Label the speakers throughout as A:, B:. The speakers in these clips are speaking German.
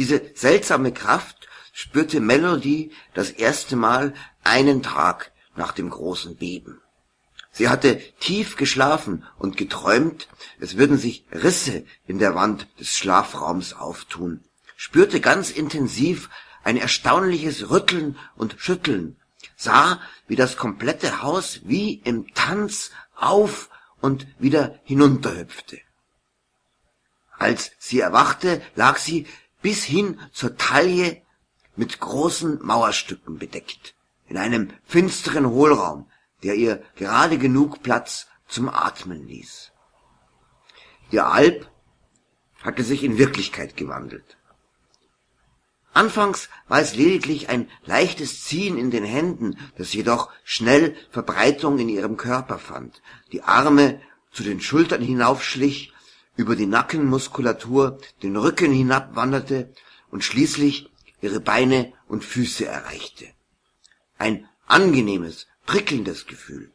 A: Diese seltsame Kraft spürte Melody das erste Mal einen Tag nach dem großen Beben. Sie hatte tief geschlafen und geträumt, es würden sich Risse in der Wand des Schlafraums auftun, spürte ganz intensiv ein erstaunliches Rütteln und Schütteln, sah, wie das komplette Haus wie im Tanz auf und wieder hinunterhüpfte. Als sie erwachte, lag sie bis hin zur Taille mit großen Mauerstücken bedeckt, in einem finsteren Hohlraum, der ihr gerade genug Platz zum Atmen ließ. Ihr Alp hatte sich in Wirklichkeit gewandelt. Anfangs war es lediglich ein leichtes Ziehen in den Händen, das jedoch schnell Verbreitung in ihrem Körper fand, die Arme zu den Schultern hinaufschlich, über die Nackenmuskulatur den Rücken hinabwanderte und schließlich ihre Beine und Füße erreichte. Ein angenehmes, prickelndes Gefühl.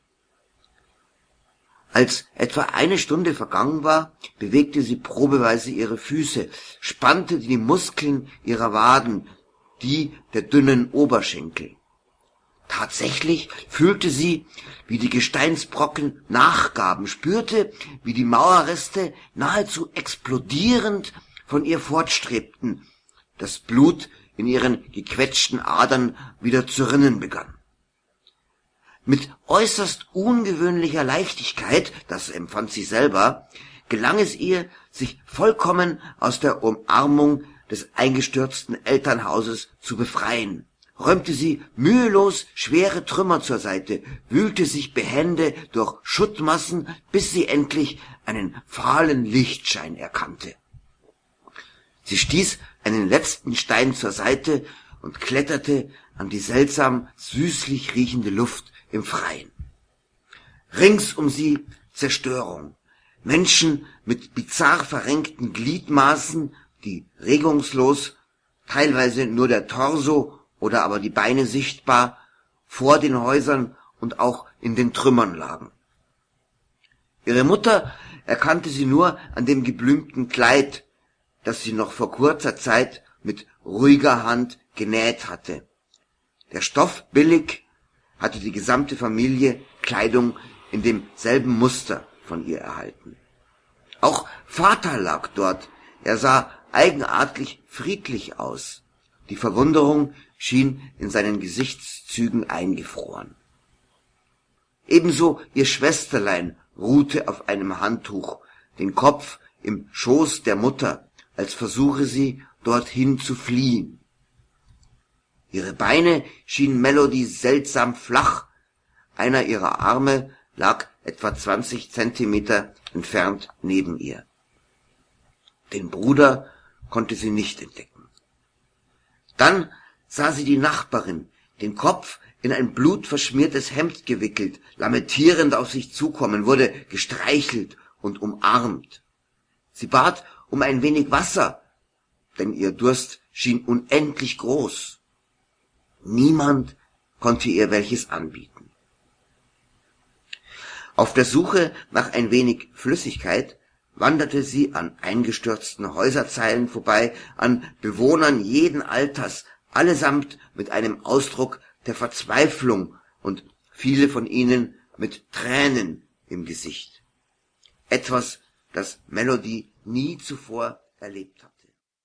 A: Als etwa eine Stunde vergangen war, bewegte sie probeweise ihre Füße, spannte die Muskeln ihrer Waden, die der dünnen Oberschenkel. Tatsächlich fühlte sie, wie die Gesteinsbrocken nachgaben, spürte, wie die Mauerreste nahezu explodierend von ihr fortstrebten, das Blut in ihren gequetschten Adern wieder zu rinnen begann. Mit äußerst ungewöhnlicher Leichtigkeit, das empfand sie selber, gelang es ihr, sich vollkommen aus der Umarmung des eingestürzten Elternhauses zu befreien, räumte sie mühelos schwere Trümmer zur Seite, wühlte sich behende durch Schuttmassen, bis sie endlich einen fahlen Lichtschein erkannte. Sie stieß einen letzten Stein zur Seite und kletterte an die seltsam süßlich riechende Luft im Freien. Rings um sie Zerstörung. Menschen mit bizarr verrenkten Gliedmaßen, die regungslos, teilweise nur der Torso oder aber die Beine sichtbar, vor den Häusern und auch in den Trümmern lagen. Ihre Mutter erkannte sie nur an dem geblümten Kleid, das sie noch vor kurzer Zeit mit ruhiger Hand genäht hatte. Der Stoff billig, hatte die gesamte Familie Kleidung in demselben Muster von ihr erhalten. Auch Vater lag dort. Er sah eigenartig friedlich aus. Die Verwunderung schien in seinen Gesichtszügen eingefroren. Ebenso ihr Schwesterlein ruhte auf einem Handtuch, den Kopf im Schoß der Mutter, als versuche sie, dorthin zu fliehen. Ihre Beine schienen Melody seltsam flach. Einer ihrer Arme lag etwa zwanzig Zentimeter entfernt neben ihr. Den Bruder konnte sie nicht entdecken. Dann sah sie die Nachbarin, den Kopf in ein blutverschmiertes Hemd gewickelt, lamentierend auf sich zukommen, wurde gestreichelt und umarmt. Sie bat um ein wenig Wasser, denn ihr Durst schien unendlich groß. Niemand konnte ihr welches anbieten. Auf der Suche nach ein wenig Flüssigkeit wanderte sie an eingestürzten Häuserzeilen vorbei, an Bewohnern jeden Alters, allesamt mit einem Ausdruck der Verzweiflung und viele von ihnen mit Tränen im Gesicht. Etwas, das Melody nie zuvor erlebt hatte.